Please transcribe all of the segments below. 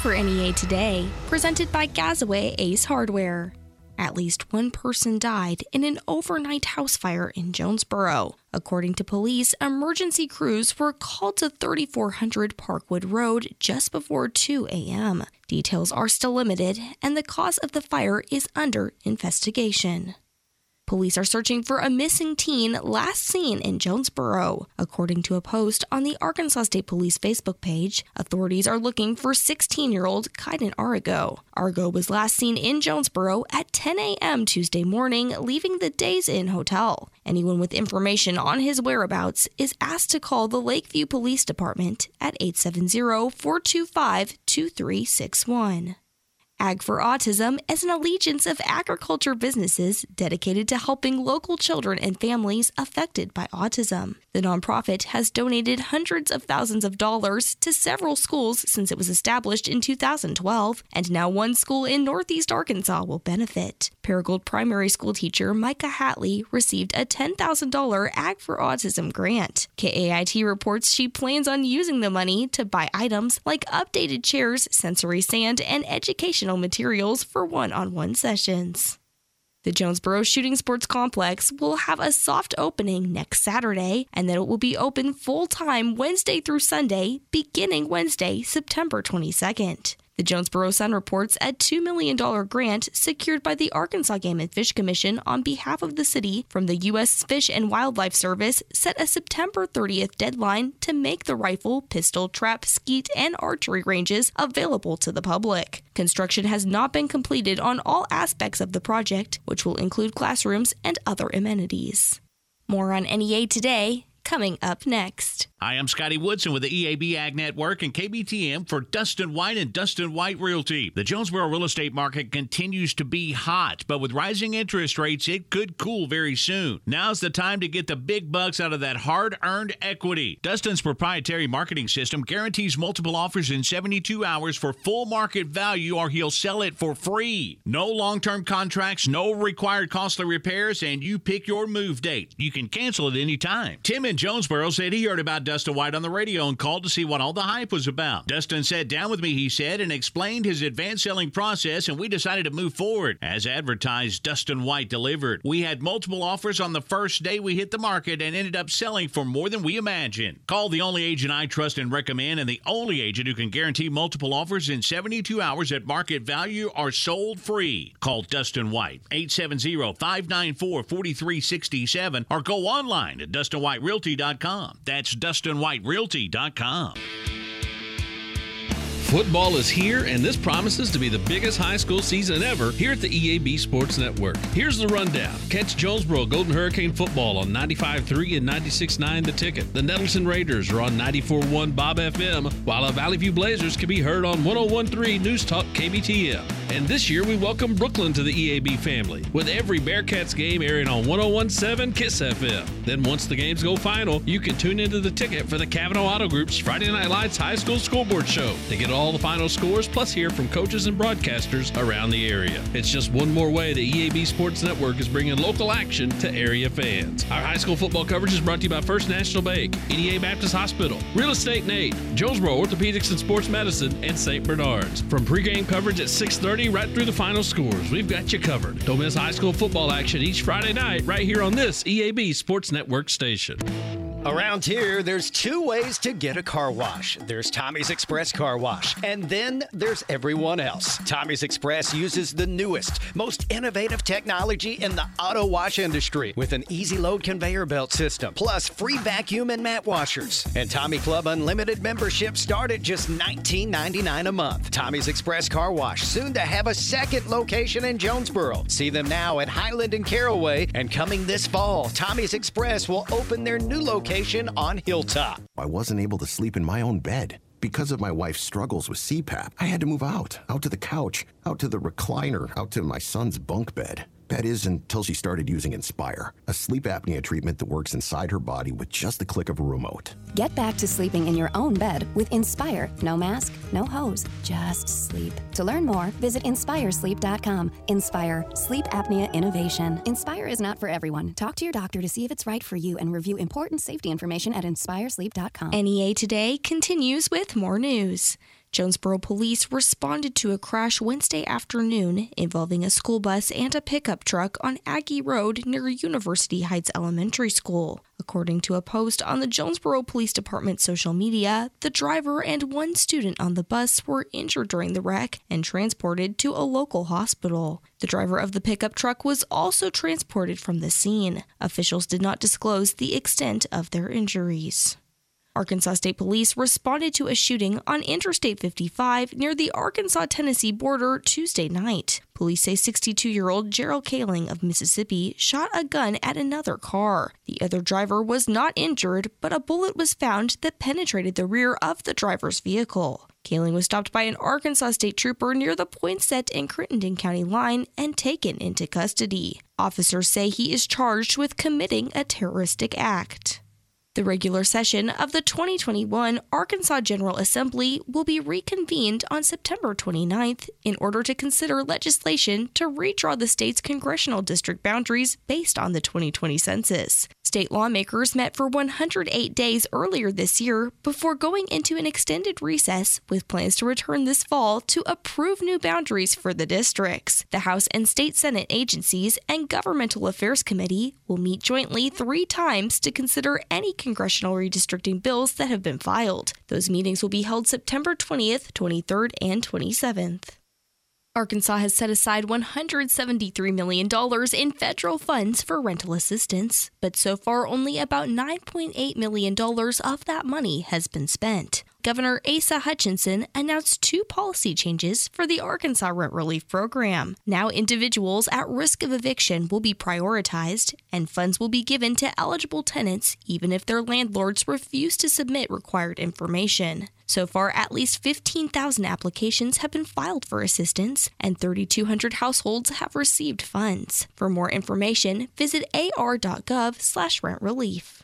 for NEA Today, presented by Gazaway Ace Hardware. At least one person died in an overnight house fire in Jonesboro. According to police, emergency crews were called to 3400 Parkwood Road just before 2 a.m. Details are still limited, and the cause of the fire is under investigation. Police are searching for a missing teen last seen in Jonesboro. According to a post on the Arkansas State Police Facebook page, authorities are looking for 16 year old Kaiden Argo. Argo was last seen in Jonesboro at 10 a.m. Tuesday morning, leaving the Days Inn Hotel. Anyone with information on his whereabouts is asked to call the Lakeview Police Department at 870 425 2361. Ag for Autism is an allegiance of agriculture businesses dedicated to helping local children and families affected by autism. The nonprofit has donated hundreds of thousands of dollars to several schools since it was established in 2012, and now one school in Northeast Arkansas will benefit. Paragould primary school teacher Micah Hatley received a $10,000 Ag for Autism grant. KAIT reports she plans on using the money to buy items like updated chairs, sensory sand, and educational materials for one on one sessions. The Jonesboro Shooting Sports Complex will have a soft opening next Saturday, and then it will be open full time Wednesday through Sunday, beginning Wednesday, September 22nd. The Jonesboro Sun reports a $2 million grant secured by the Arkansas Game and Fish Commission on behalf of the city from the U.S. Fish and Wildlife Service set a September 30th deadline to make the rifle, pistol, trap, skeet, and archery ranges available to the public. Construction has not been completed on all aspects of the project, which will include classrooms and other amenities. More on NEA today, coming up next. Hi, I'm Scotty Woodson with the EAB Ag Network and KBTM for Dustin White and Dustin White Realty. The Jonesboro real estate market continues to be hot, but with rising interest rates, it could cool very soon. Now's the time to get the big bucks out of that hard earned equity. Dustin's proprietary marketing system guarantees multiple offers in 72 hours for full market value, or he'll sell it for free. No long term contracts, no required costly repairs, and you pick your move date. You can cancel at any time. Tim in Jonesboro said he heard about Dustin White on the radio and called to see what all the hype was about. Dustin sat down with me, he said, and explained his advanced selling process, and we decided to move forward. As advertised, Dustin White delivered. We had multiple offers on the first day we hit the market and ended up selling for more than we imagined. Call the only agent I trust and recommend, and the only agent who can guarantee multiple offers in 72 hours at market value are sold free. Call Dustin White, 870 594 4367, or go online at DustinWhiteRealty.com. That's Dustin DustinWhiteRealty.com. Football is here, and this promises to be the biggest high school season ever here at the EAB Sports Network. Here's the rundown. Catch Jonesboro Golden Hurricane football on 95.3 and 96.9 The Ticket. The Nettleton Raiders are on 94.1 Bob FM, while the Valley View Blazers can be heard on 101.3 News Talk KBTM. And this year we welcome Brookland to the EAB family, with every Bearcats game airing on 101.7 Kiss FM. Then once the games go final, you can tune into The Ticket for the Cavanaugh Auto Group's Friday Night Lights High School Scoreboard Show to get all the final scores, plus hear from coaches and broadcasters around the area. It's just one more way the EAB Sports Network is bringing local action to area fans. Our high school football coverage is brought to you by First National Bank, NEA Baptist Hospital, Real Estate Nate, Jonesboro Orthopedics and Sports Medicine, and St. Bernard's. From pregame coverage at 6:30 right through the final scores, we've got you covered. Don't miss high school football action each Friday night right here on this EAB Sports Network station. Around here, there's two ways to get a car wash. There's Tommy's Express Car Wash, and then there's everyone else. Tommy's Express uses the newest, most innovative technology in the auto wash industry with an easy load conveyor belt system, plus free vacuum and mat washers. And Tommy Club Unlimited membership start at just $19.99 a month. Tommy's Express Car Wash, soon to have a second location in Jonesboro. See them now at Highland and Caraway, and coming this fall, Tommy's Express will open their new location on Hilltop. I wasn't able to sleep in my own bed. Because of my wife's struggles with CPAP, I had to move out, out to the couch, out to the recliner, out to my son's bunk bed. That is until she started using Inspire, a sleep apnea treatment that works inside her body with just the click of a remote. Get back to sleeping in your own bed with Inspire. No mask, no hose, just sleep. To learn more, visit inspiresleep.com. Inspire, sleep apnea innovation. Inspire is not for everyone. Talk to your doctor to see if it's right for you and review important safety information at inspiresleep.com. NEA Today continues with more news. Jonesboro police responded to a crash Wednesday afternoon involving a school bus and a pickup truck on Aggie Road near University Heights Elementary School. According to a post on the Jonesboro Police Department social media, the driver and one student on the bus were injured during the wreck and transported to a local hospital. The driver of the pickup truck was also transported from the scene. Officials did not disclose the extent of their injuries. Arkansas State Police responded to a shooting on Interstate 55 near the Arkansas Tennessee border Tuesday night. Police say 62 year old Gerald Kaling of Mississippi shot a gun at another car. The other driver was not injured, but a bullet was found that penetrated the rear of the driver's vehicle. Kaling was stopped by an Arkansas state trooper near the Poinsett and Crittenden County line and taken into custody. Officers say he is charged with committing a terroristic act. The regular session of the 2021 Arkansas General Assembly will be reconvened on September 29th in order to consider legislation to redraw the state's congressional district boundaries based on the 2020 census. State lawmakers met for 108 days earlier this year before going into an extended recess with plans to return this fall to approve new boundaries for the districts. The House and State Senate agencies and Governmental Affairs Committee will meet jointly three times to consider any congressional redistricting bills that have been filed. Those meetings will be held September 20th, 23rd, and 27th. Arkansas has set aside $173 million in federal funds for rental assistance, but so far only about $9.8 million of that money has been spent. Governor Asa Hutchinson announced two policy changes for the Arkansas Rent Relief Program. Now, individuals at risk of eviction will be prioritized, and funds will be given to eligible tenants even if their landlords refuse to submit required information. So far, at least 15,000 applications have been filed for assistance, and 3,200 households have received funds. For more information, visit ar.gov/rentrelief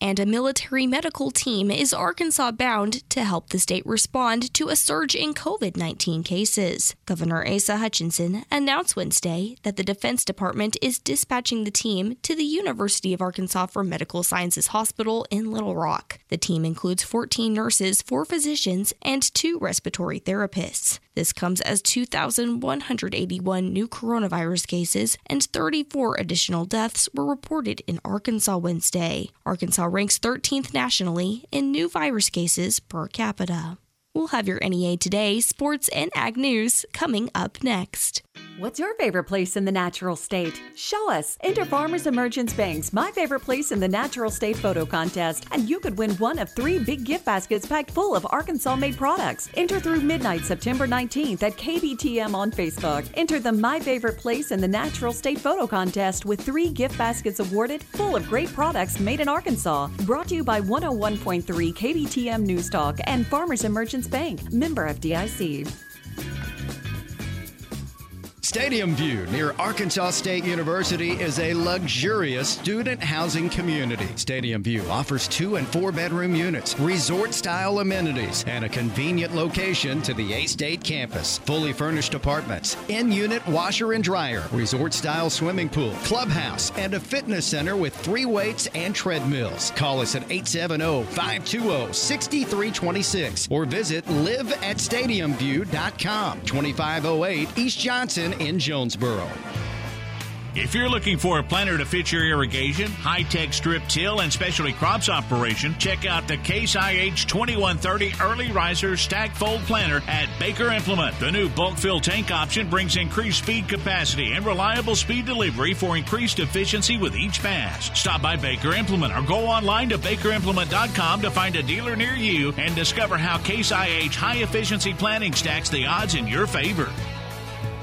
and a military medical team is Arkansas bound to help the state respond to a surge in COVID 19 cases. Governor Asa Hutchinson announced Wednesday that the Defense Department is dispatching the team to the University of Arkansas for Medical Sciences Hospital in Little Rock. The team includes 14 nurses, four physicians, and two respiratory therapists. This comes as 2,181 new coronavirus cases and 34 additional deaths were reported in Arkansas Wednesday. Arkansas ranks 13th nationally in new virus cases per capita. We'll have your NEA Today, sports, and ag news coming up next. What's your favorite place in the natural state? Show us. Enter Farmers and Merchants Bank's My Favorite Place in the Natural State photo contest, and you could win one of three big gift baskets packed full of Arkansas made products. Enter through midnight September 19th at KBTM on Facebook. Enter the My Favorite Place in the Natural State photo contest with three gift baskets awarded full of great products made in Arkansas. Brought to you by 101.3 KBTM News Talk and Farmers Emergence Bank, member of FDIC. Stadium View near Arkansas State University is a luxurious student housing community. Stadium View offers two and four bedroom units, resort style amenities, and a convenient location to the A State campus. Fully furnished apartments, in unit washer and dryer, resort style swimming pool, clubhouse, and a fitness center with free weights and treadmills. Call us at 870 520 6326 or visit liveatstadiumview.com. 2508 East Johnson in Jonesboro. If you're looking for a planter to fit your irrigation, high tech strip till, and specialty crops operation, check out the Case IH 2130 Early Riser Stack Fold Planter at Baker Implement. The new bulk fill tank option brings increased feed capacity and reliable speed delivery for increased efficiency with each pass. Stop by Baker Implement or go online to bakerimplement.com to find a dealer near you and discover how Case IH high efficiency planting stacks the odds in your favor.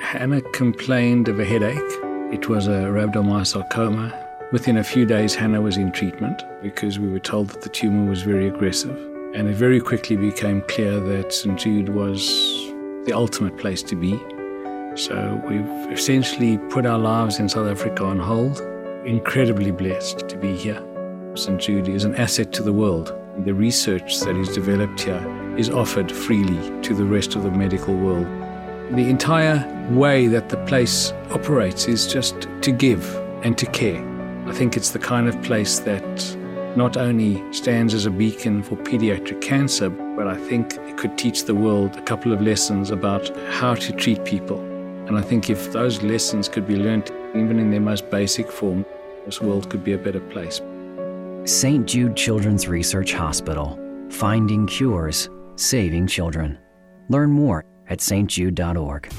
Hannah complained of a headache. It was a rhabdomyosarcoma. Within a few days, Hannah was in treatment because we were told that the tumor was very aggressive. And it very quickly became clear that St. Jude was the ultimate place to be. So we've essentially put our lives in South Africa on hold. Incredibly blessed to be here. St. Jude is an asset to the world. The research that is developed here is offered freely to the rest of the medical world. The entire way that the place operates is just to give and to care. I think it's the kind of place that not only stands as a beacon for pediatric cancer, but I think it could teach the world a couple of lessons about how to treat people. And I think if those lessons could be learned even in their most basic form, this world could be a better place. St. Jude Children's Research Hospital, finding cures, saving children. Learn more at stjude.org.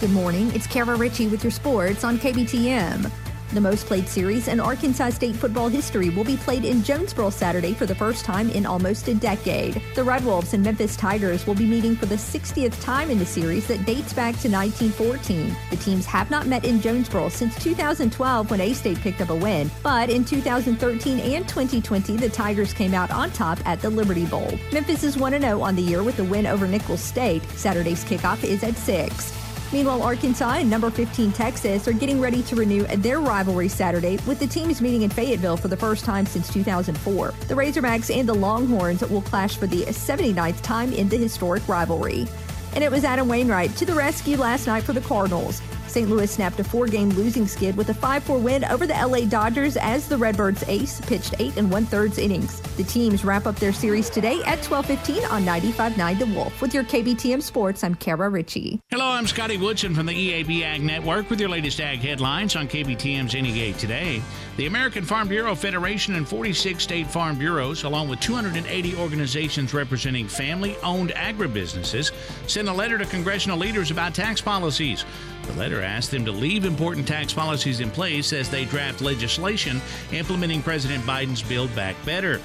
Good morning. It's Kara Ritchie with your sports on KBTM. The most played series in Arkansas State football history will be played in Jonesboro Saturday for the first time in almost a decade. The Red Wolves and Memphis Tigers will be meeting for the 60th time in the series that dates back to 1914. The teams have not met in Jonesboro since 2012 when A State picked up a win, but in 2013 and 2020, the Tigers came out on top at the Liberty Bowl. Memphis is 1 0 on the year with a win over Nicholls State. Saturday's kickoff is at 6. Meanwhile, Arkansas and number 15 Texas are getting ready to renew their rivalry Saturday with the teams meeting in Fayetteville for the first time since 2004. The Razorbacks and the Longhorns will clash for the 79th time in the historic rivalry. And it was Adam Wainwright to the rescue last night for the Cardinals. St. Louis snapped a four-game losing skid with a 5-4 win over the LA Dodgers as the Redbirds ace pitched eight and one-thirds innings. The teams wrap up their series today at 12:15 on 95.9 The Wolf. With your KBTM Sports, I'm Kara Ritchie. Hello, I'm Scotty Woodson from the EAB Ag Network with your latest ag headlines on KBTM's Gate today. The American Farm Bureau Federation and 46 state farm bureaus, along with 280 organizations representing family owned agribusinesses, sent a letter to congressional leaders about tax policies. The letter asked them to leave important tax policies in place as they draft legislation implementing President Biden's Build Back Better.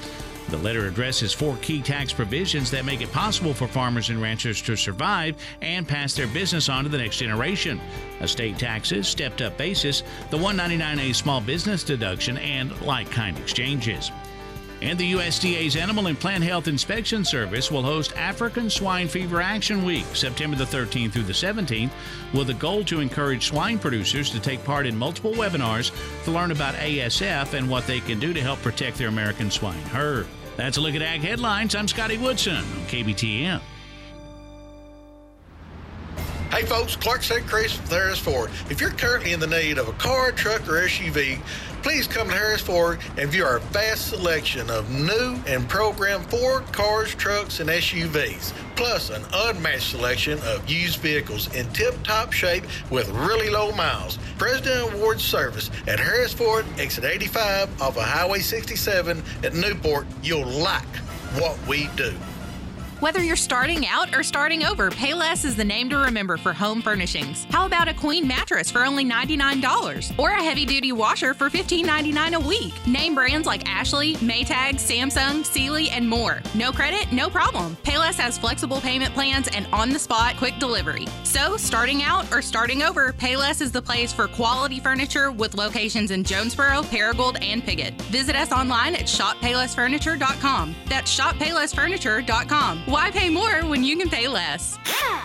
The letter addresses four key tax provisions that make it possible for farmers and ranchers to survive and pass their business on to the next generation. Estate taxes, stepped up basis, the 199A small business deduction, and like kind exchanges. And the USDA's Animal and Plant Health Inspection Service will host African Swine Fever Action Week, September the 13th through the 17th, with a goal to encourage swine producers to take part in multiple webinars to learn about ASF and what they can do to help protect their American swine herd. That's a look at Ag Headlines. I'm Scotty Woodson on KBTM. Hey folks, Clark St. Chris with Harris Ford. If you're currently in the need of a car, truck, or SUV, please come to Harris Ford and view our vast selection of new and programmed Ford cars, trucks, and SUVs, plus an unmatched selection of used vehicles in tip-top shape with really low miles. President Award service at Harris Ford, exit 85 off of Highway 67 at Newport. You'll like what we do. Whether you're starting out or starting over, Payless is the name to remember for home furnishings. How about a queen mattress for only $99 or a heavy duty washer for $15.99 a week? Name brands like Ashley, Maytag, Samsung, Sealy, and more. No credit? No problem. Payless has flexible payment plans and on the spot quick delivery. So, starting out or starting over, Payless is the place for quality furniture with locations in Jonesboro, Paragould, and Piggott. Visit us online at shoppaylessfurniture.com. That's shoppaylessfurniture.com. Why pay more when you can pay less?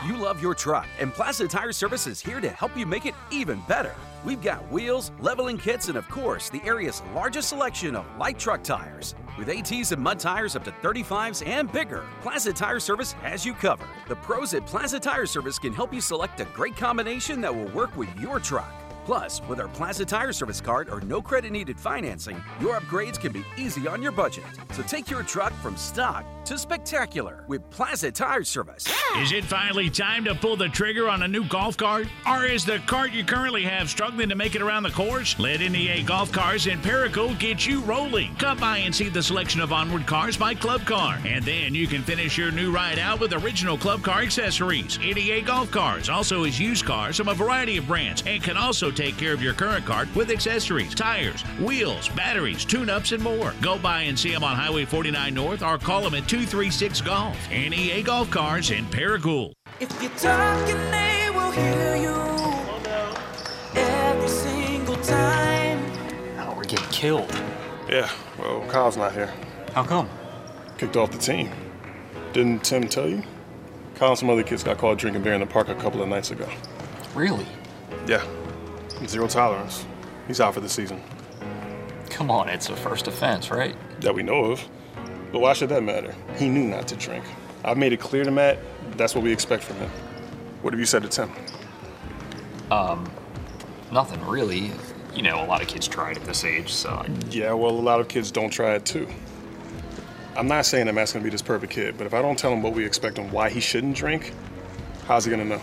You love your truck, and Plaza Tire Service is here to help you make it even better. We've got wheels, leveling kits, and of course, the area's largest selection of light truck tires. With ATs and mud tires up to 35s and bigger, Plaza Tire Service has you covered. The pros at Plaza Tire Service can help you select a great combination that will work with your truck. Plus, with our Plaza Tire Service card or no credit needed financing, your upgrades can be easy on your budget. So take your truck from stock to spectacular with Plaza Tire Service. Is it finally time to pull the trigger on a new golf cart? Or is the cart you currently have struggling to make it around the course? Let NEA Golf Cars in Paragould get you rolling. Come by and see the selection of onward cars by Club Car. And then you can finish your new ride out with original Club Car accessories. NEA Golf Cars also is used cars from a variety of brands and can also take care of your current cart with accessories, tires, wheels, batteries, tune ups, and more. Go by and see them on Highway 49 North or call them at 236 Golf. NEA Golf Cars in Paragould. If you're talking, they will hear you every single time. Now we're getting killed. Yeah, well, Kyle's not here. How come? Kicked off the team. Didn't Tim tell you? Kyle and some other kids got caught drinking beer in the park a couple of nights ago. Really? Yeah. Zero tolerance. He's out for the season. Come on, it's a first offense, right? That we know of. But why should that matter? He knew not to drink. I've made it clear to Matt that's what we expect from him. What have you said to Tim? Um, nothing really. You know, a lot of kids try it at this age, so. I... Yeah, well, a lot of kids don't try it too. I'm not saying that Matt's gonna be this perfect kid, but if I don't tell him what we expect and why he shouldn't drink, how's he gonna know?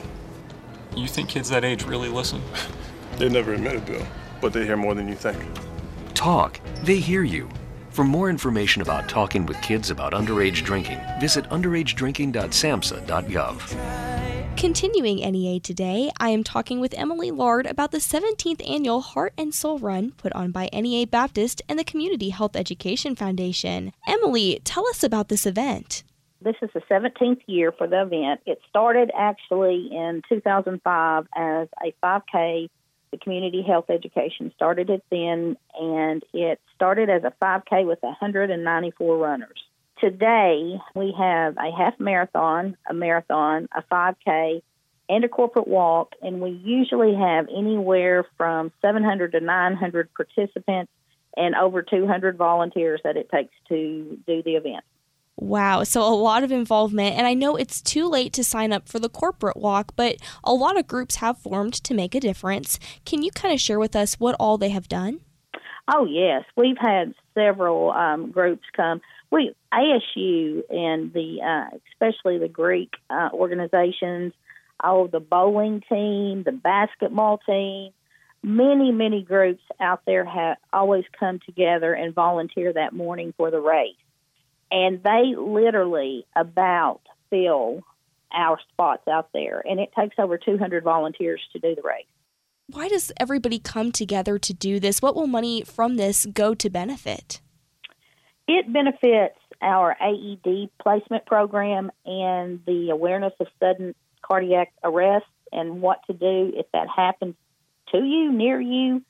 You think kids that age really listen? they never admit it, Bill, but they hear more than you think. Talk. They hear you. For more information about talking with kids about underage drinking, visit underagedrinking.samhsa.gov. Continuing NEA today, I am talking with Emily Lard about the 17th annual Heart and Soul Run put on by NEA Baptist and the Community Health Education Foundation. Emily, tell us about this event. This is the 17th year for the event. It started actually in 2005 as a 5K the community health education started it then, and it started as a 5K with 194 runners. Today, we have a half marathon, a marathon, a 5K, and a corporate walk, and we usually have anywhere from 700 to 900 participants and over 200 volunteers that it takes to do the event. Wow, so a lot of involvement. And I know it's too late to sign up for the corporate walk, but a lot of groups have formed to make a difference. Can you kind of share with us what all they have done? Oh, yes. We've had several um, groups come. We ASU and the uh, especially the Greek uh, organizations, all the bowling team, the basketball team, many many groups out there have always come together and volunteer that morning for the race and they literally about fill our spots out there. And it takes over 200 volunteers to do the race. Why does everybody come together to do this? What will money from this go to benefit? It benefits our aed placement program and the awareness of sudden cardiac arrest and what to do if that happens to you near you.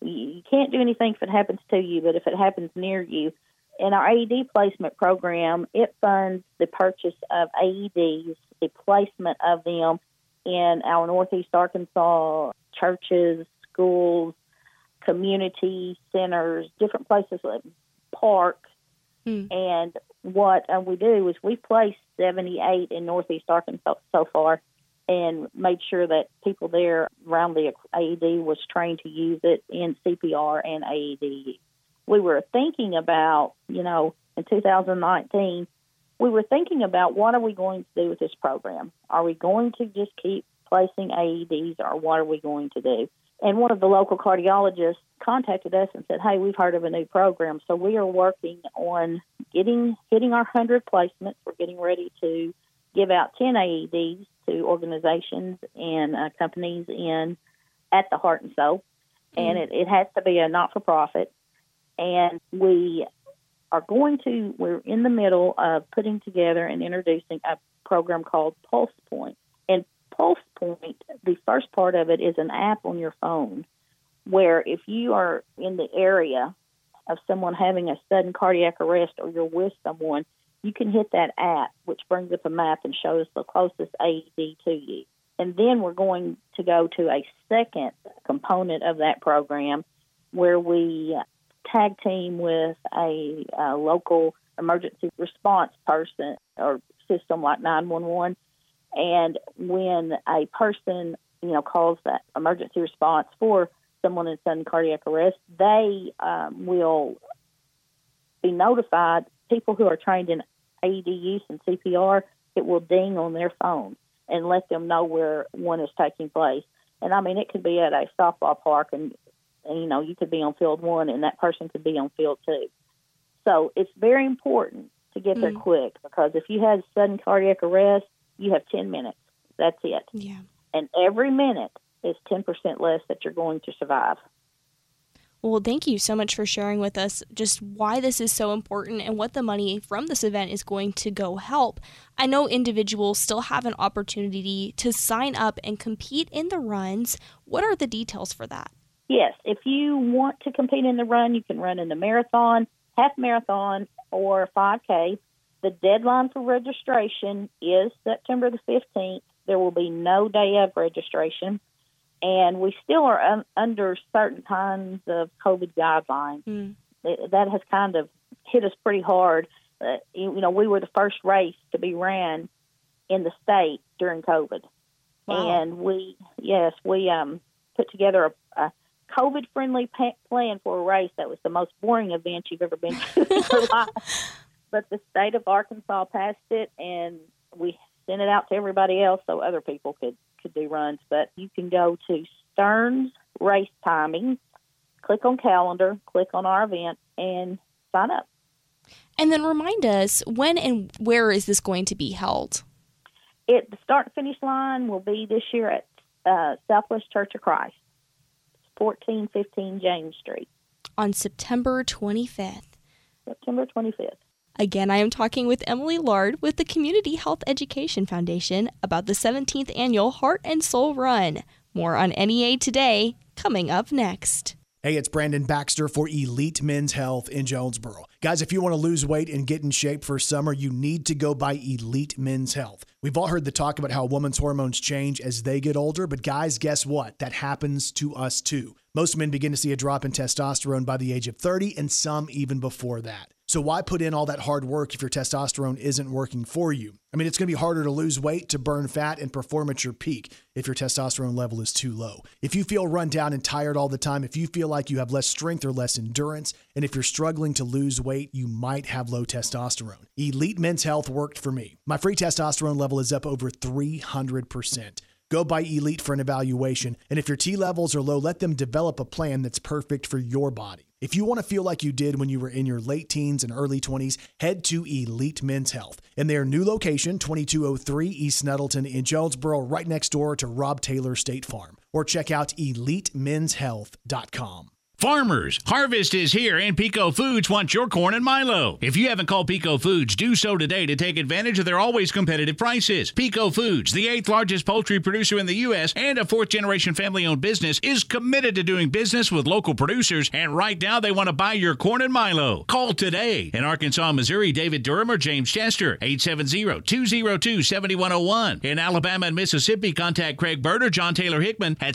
You can't do anything if it happens to you but if it happens near you in our AED placement program, it funds the purchase of AEDs, the placement of them in our Northeast Arkansas churches, schools, community centers, different places like parks. Hmm. And what uh, we do is we place 78 in Northeast Arkansas so far and made sure that people there around the AED was trained to use it in CPR and AED we were thinking about, you know, in 2019, we were thinking about what are we going to do with this program? Are we going to just keep placing AEDs or what are we going to do? And one of the local cardiologists contacted us and said, "Hey, we've heard of a new program, so we are working on getting hitting our 100 placements. We're getting ready to give out 10 AEDs to organizations and uh, companies in at the Heart and Soul, and Mm. it, it has to be a not-for-profit and we are going to we're in the middle of putting together and introducing a program called pulse point. And pulse point the first part of it is an app on your phone where if you are in the area of someone having a sudden cardiac arrest or you're with someone you can hit that app which brings up a map and shows the closest aed to you. And then we're going to go to a second component of that program where we tag team with a, a local emergency response person or system like 911. And when a person, you know, calls that emergency response for someone in sudden cardiac arrest, they um, will be notified. People who are trained in AED use and CPR, it will ding on their phone and let them know where one is taking place. And I mean, it could be at a softball park, and, and you know, you could be on field one, and that person could be on field two. So it's very important to get there Mm. quick because if you have sudden cardiac arrest, you have 10 minutes. That's it. Yeah. And every minute is 10% less that you're going to survive. Well, thank you so much for sharing with us just why this is so important and what the money from this event is going to go help. I know individuals still have an opportunity to sign up and compete in the runs. What are the details for that? Yes, if you want to compete in the run, you can run in the marathon, half marathon, or 5K. The deadline for registration is September the 15th. There will be no day of registration, and we still are un- under certain kinds of COVID guidelines. Mm. That has kind of hit us pretty hard. Uh, you know, we were the first race to be ran in the state during COVID, Wow. and we yes we um put together a COVID friendly pa- plan for a race that was the most boring event you've ever been to in your life. But the state of Arkansas passed it, and we sent it out to everybody else so other people could could do runs. But you can go to Stearns Race Timing, click on calendar, click on our event, and sign up. And then remind us when and where is this going to be held? It the start and finish line will be this year at uh, Southwest Church of Christ, fourteen fifteen James Street, On September 25th. September twenty fifth. Again, I am talking with Emily Lard with the Community Health Education Foundation about the 17th annual Heart and Soul Run. More on NEA today, coming up next. Hey, it's Brandon Baxter for Elite Men's Health in Jonesboro. Guys, if you want to lose weight and get in shape for summer, you need to go by Elite Men's Health. We've all heard the talk about how women's hormones change as they get older, but guys, guess what? That happens to us too. Most men begin to see a drop in testosterone by the age of 30, and some even before that. So, why put in all that hard work if your testosterone isn't working for you? I mean, it's going to be harder to lose weight, to burn fat, and perform at your peak if your testosterone level is too low. If you feel run down and tired all the time, if you feel like you have less strength or less endurance, and if you're struggling to lose weight, you might have low testosterone. Elite Men's Health worked for me. My free testosterone level is up over 300%. Go by Elite for an evaluation, and if your T levels are low, let them develop a plan that's perfect for your body. If you want to feel like you did when you were in your late teens and early 20s, head to Elite Men's Health. In their new location, 2203 East Nettleton in Jonesboro, right next door to Rob Taylor State Farm. Or check out EliteMen'sHealth.com. Farmers, harvest is here and Peco Foods wants your corn and Milo. If you haven't called Peco Foods, do so today to take advantage of their always competitive prices. Peco Foods, the eighth largest poultry producer in the U.S. and a fourth generation family owned business, is committed to doing business with local producers and right now they want to buy your corn and Milo. Call today. In Arkansas, Missouri, David Durham or James Chester, 870-202-7101. In Alabama and Mississippi, contact Craig Bird or John Taylor Hickman at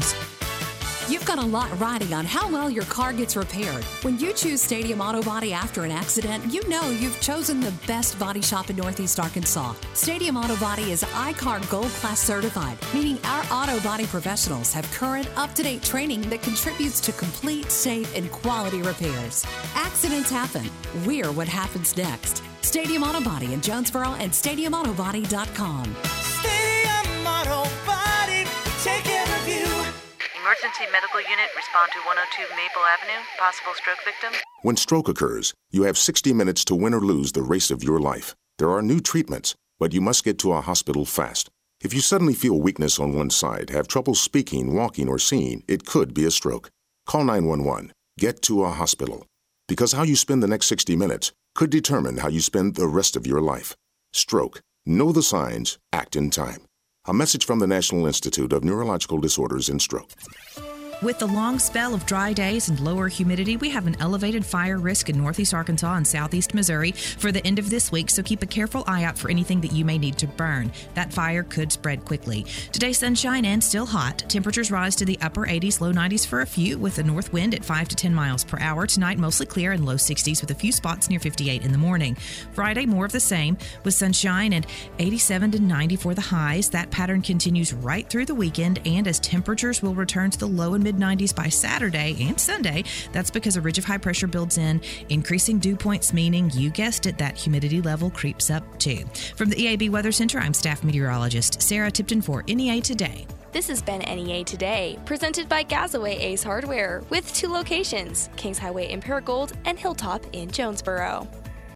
You've got a lot riding on how well your car gets repaired. When you choose Stadium Auto Body after an accident, you know you've chosen the best body shop in Northeast Arkansas. Stadium Auto Body is I-CAR Gold Class certified, meaning our auto body professionals have current, up to date training that contributes to complete, safe, and quality repairs. Accidents happen. We're what happens next. Stadium Auto Body in Jonesboro and stadiumautobody.com. Emergency medical unit, respond to 102 Maple Avenue. Possible stroke victim. When stroke occurs, you have 60 minutes to win or lose the race of your life. There are new treatments, but you must get to a hospital fast. If you suddenly feel weakness on one side, have trouble speaking, walking, or seeing, it could be a stroke. Call 911. Get to a hospital. Because how you spend the next 60 minutes could determine how you spend the rest of your life. Stroke. Know the signs, act in time. A message from the National Institute of Neurological Disorders and Stroke. With the long spell of dry days and lower humidity, we have an elevated fire risk in northeast Arkansas and southeast Missouri for the end of this week, so keep a careful eye out for anything that you may need to burn. That fire could spread quickly. Today, sunshine and still hot. Temperatures rise to the upper 80s, low 90s for a few, with a north wind at 5 to 10 miles per hour. Tonight, mostly clear and low 60s, with a few spots near 58 in the morning. Friday, more of the same, with sunshine and 87 to 90 for the highs. That pattern continues right through the weekend, and as temperatures will return to the low and mid 90s by Saturday and Sunday, that's because a ridge of high pressure builds in, increasing dew points, meaning you guessed it, that humidity level creeps up too. From the EAB Weather Center, I'm staff meteorologist Sarah Tipton for NEA Today. This has been NEA Today, presented by Gazaway Ace Hardware, with two locations Kings Highway in Paragould and Hilltop in Jonesboro.